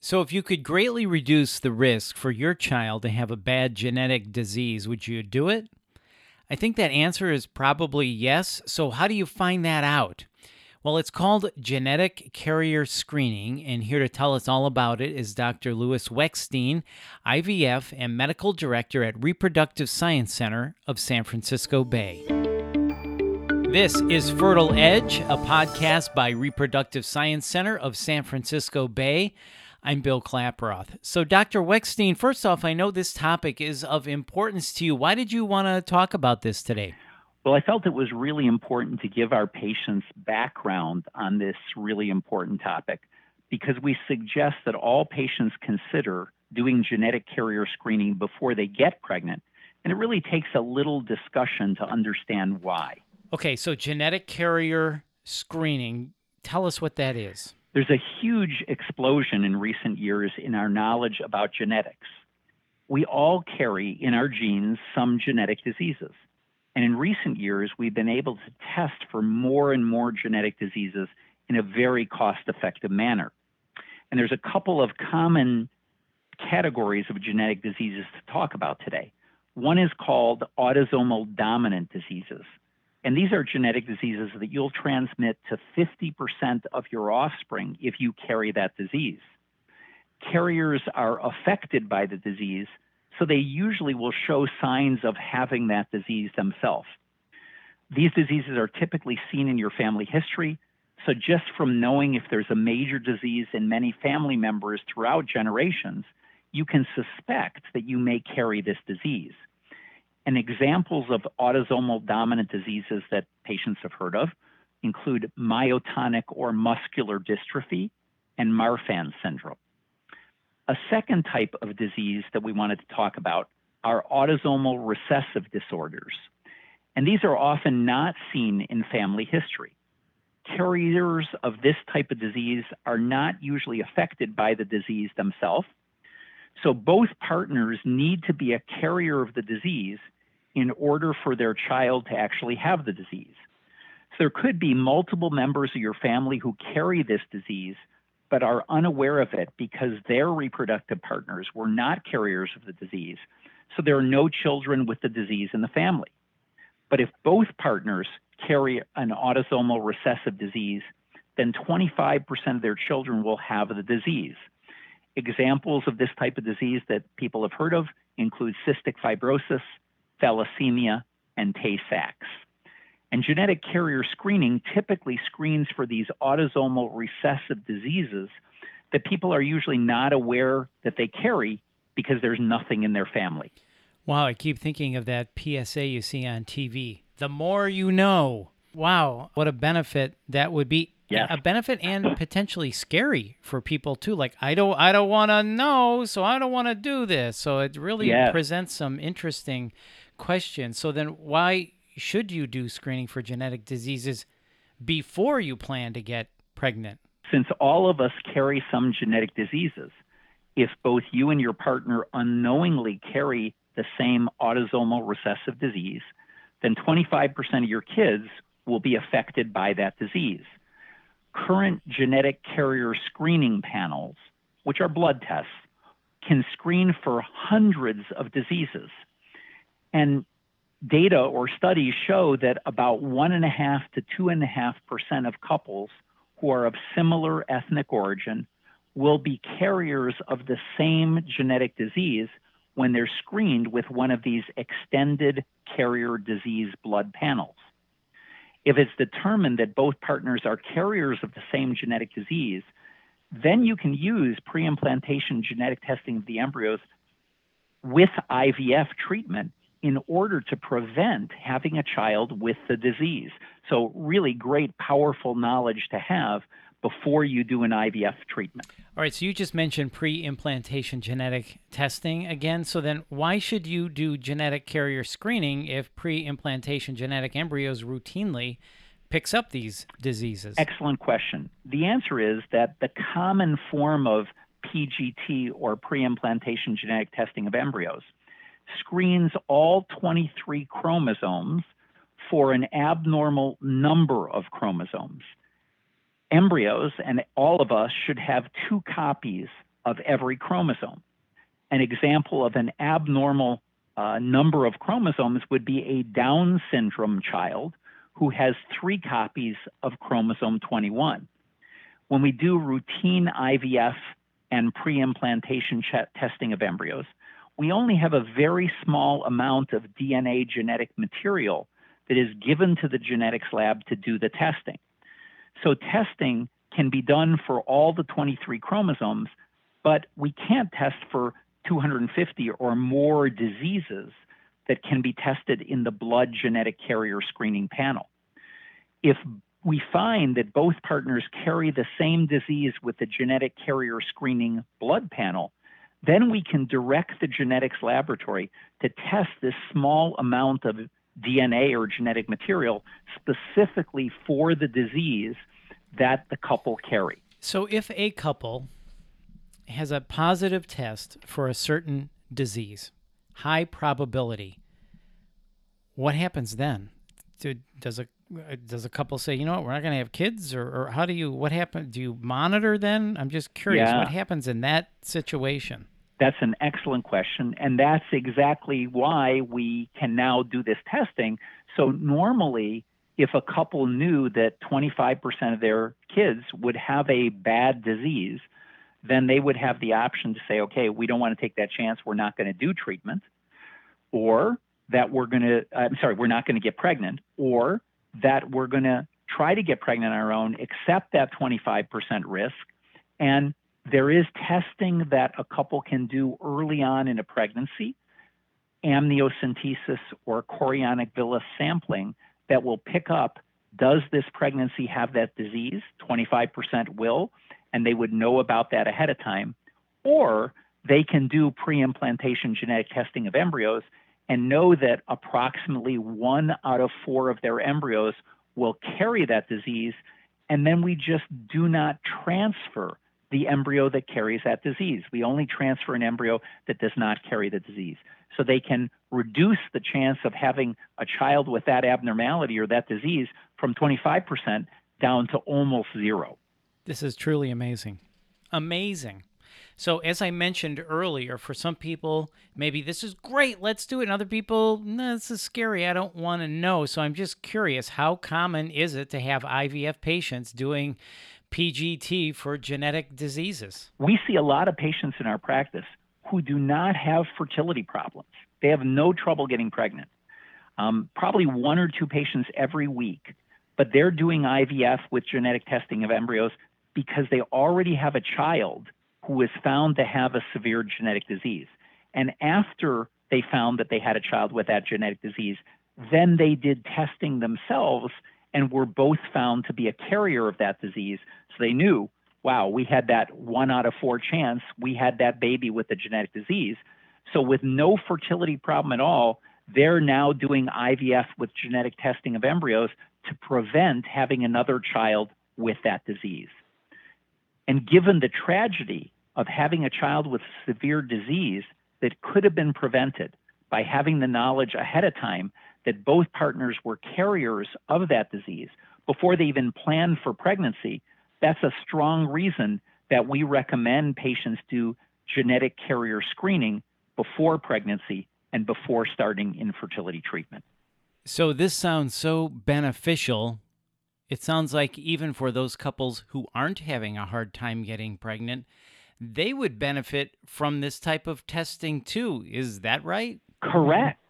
So, if you could greatly reduce the risk for your child to have a bad genetic disease, would you do it? I think that answer is probably yes. So, how do you find that out? Well, it's called genetic carrier screening, and here to tell us all about it is Dr. Louis Weckstein, IVF and medical director at Reproductive Science Center of San Francisco Bay. This is Fertile Edge, a podcast by Reproductive Science Center of San Francisco Bay. I'm Bill Klaproth. So, Dr. Weckstein, first off, I know this topic is of importance to you. Why did you want to talk about this today? Well, I felt it was really important to give our patients background on this really important topic because we suggest that all patients consider doing genetic carrier screening before they get pregnant. And it really takes a little discussion to understand why. Okay, so genetic carrier screening, tell us what that is. There's a huge explosion in recent years in our knowledge about genetics. We all carry in our genes some genetic diseases. And in recent years, we've been able to test for more and more genetic diseases in a very cost effective manner. And there's a couple of common categories of genetic diseases to talk about today. One is called autosomal dominant diseases. And these are genetic diseases that you'll transmit to 50% of your offspring if you carry that disease. Carriers are affected by the disease, so they usually will show signs of having that disease themselves. These diseases are typically seen in your family history, so just from knowing if there's a major disease in many family members throughout generations, you can suspect that you may carry this disease. And examples of autosomal dominant diseases that patients have heard of include myotonic or muscular dystrophy and Marfan syndrome. A second type of disease that we wanted to talk about are autosomal recessive disorders. And these are often not seen in family history. Carriers of this type of disease are not usually affected by the disease themselves. So both partners need to be a carrier of the disease in order for their child to actually have the disease. So there could be multiple members of your family who carry this disease but are unaware of it because their reproductive partners were not carriers of the disease. So there are no children with the disease in the family. But if both partners carry an autosomal recessive disease, then 25% of their children will have the disease. Examples of this type of disease that people have heard of include cystic fibrosis, thalassemia, and Tay Sachs. And genetic carrier screening typically screens for these autosomal recessive diseases that people are usually not aware that they carry because there's nothing in their family. Wow, I keep thinking of that PSA you see on TV. The more you know. Wow, what a benefit that would be. Yes. A benefit and potentially scary for people too. Like I don't I don't want to know, so I don't want to do this. So it really Yes. presents some interesting questions. So then why should you do screening for genetic diseases before you plan to get pregnant? Since all of us carry some genetic diseases, if both you and your partner unknowingly carry the same autosomal recessive disease, then 25% of your kids will be affected by that disease. Current genetic carrier screening panels, which are blood tests, can screen for hundreds of diseases. And data or studies show that about one and a half to two and a half percent of couples who are of similar ethnic origin will be carriers of the same genetic disease when they're screened with one of these extended carrier disease blood panels. If it's determined that both partners are carriers of the same genetic disease, then you can use pre implantation genetic testing of the embryos with IVF treatment in order to prevent having a child with the disease. So, really great, powerful knowledge to have before you do an IVF treatment. All right, so you just mentioned pre implantation genetic testing again. So then, why should you do genetic carrier screening if pre implantation genetic embryos routinely picks up these diseases? Excellent question. The answer is that the common form of PGT or pre implantation genetic testing of embryos screens all 23 chromosomes for an abnormal number of chromosomes. Embryos and all of us should have two copies of every chromosome. An example of an abnormal uh, number of chromosomes would be a Down syndrome child who has three copies of chromosome 21. When we do routine IVF and pre implantation ch- testing of embryos, we only have a very small amount of DNA genetic material that is given to the genetics lab to do the testing. So, testing can be done for all the 23 chromosomes, but we can't test for 250 or more diseases that can be tested in the blood genetic carrier screening panel. If we find that both partners carry the same disease with the genetic carrier screening blood panel, then we can direct the genetics laboratory to test this small amount of DNA or genetic material specifically for the disease that the couple carry. So, if a couple has a positive test for a certain disease, high probability, what happens then? Do, does a Uh, does a couple say, you know what, we're not going to have kids, or, or how do you? What happens? Do you monitor then? I'm just curious. Yeah. What happens in that situation? That's an excellent question, and that's exactly why we can now do this testing. So normally, if a couple knew that 25% of their kids would have a bad disease, then they would have the option to say, okay, we don't want to take that chance. We're not going to do treatment. Or that we're going to, I'm sorry, we're not going to get pregnant. Or that we're going to try to get pregnant on our own, accept that 25% risk. And there is testing that a couple can do early on in a pregnancy, amniocentesis or chorionic villus sampling that will pick up does this pregnancy have that disease? 25% will, and they would know about that ahead of time. Or they can do pre implantation genetic testing of embryos and know that approximately one out of four of their embryos will carry that disease. And then we just do not transfer the embryo that carries that disease. We only transfer an embryo that does not carry the disease. So they can reduce the chance of having a child with that abnormality or that disease from 25% down to almost zero. This is truly amazing. Amazing. So, as I mentioned earlier, for some people, maybe this is great, let's do it. And other people, this is scary, I don't want to know. So, I'm just curious how common is it to have IVF patients doing PGT for genetic diseases? We see a lot of patients in our practice who do not have fertility problems. They have no trouble getting pregnant. Um, probably one or two patients every week, but they're doing IVF with genetic testing of embryos because they already have a child who was found to have a severe genetic disease. And after they found that they had a child with that genetic disease, then they did testing themselves and were both found to be a carrier of that disease. So they knew, wow, we had that one out of four chance, we had that baby with the genetic disease. So with no fertility problem at all, they're now doing IVF with genetic testing of embryos to prevent having another child with that disease. And given the tragedy of having a child with severe disease that could have been prevented by having the knowledge ahead of time that both partners were carriers of that disease before they even planned for pregnancy, that's a strong reason that we recommend patients do genetic carrier screening before pregnancy and before starting infertility treatment. So, this sounds so beneficial. It sounds like even for those couples who aren't having a hard time getting pregnant, they would benefit from this type of testing too. Is that right? Correct.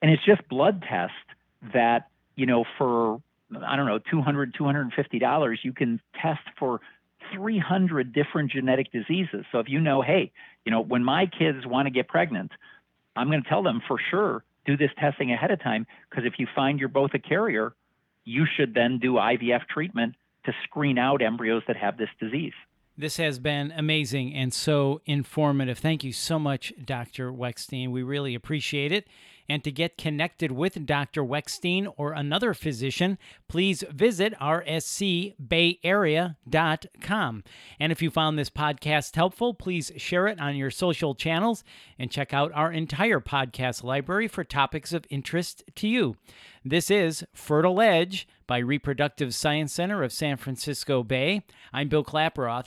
And it's just blood test that, you know, for, I don't know, $200, $250, you can test for 300 different genetic diseases. So if you know, hey, you know, when my kids want to get pregnant, I'm going to tell them for sure do this testing ahead of time because if you find you're both a carrier, you should then do IVF treatment to screen out embryos that have this disease. This has been amazing and so informative. Thank you so much, Dr. Weckstein. We really appreciate it. And to get connected with Dr. Weckstein or another physician, please visit rscbayarea.com. And if you found this podcast helpful, please share it on your social channels and check out our entire podcast library for topics of interest to you. This is Fertile Edge by Reproductive Science Center of San Francisco Bay. I'm Bill Klaproth.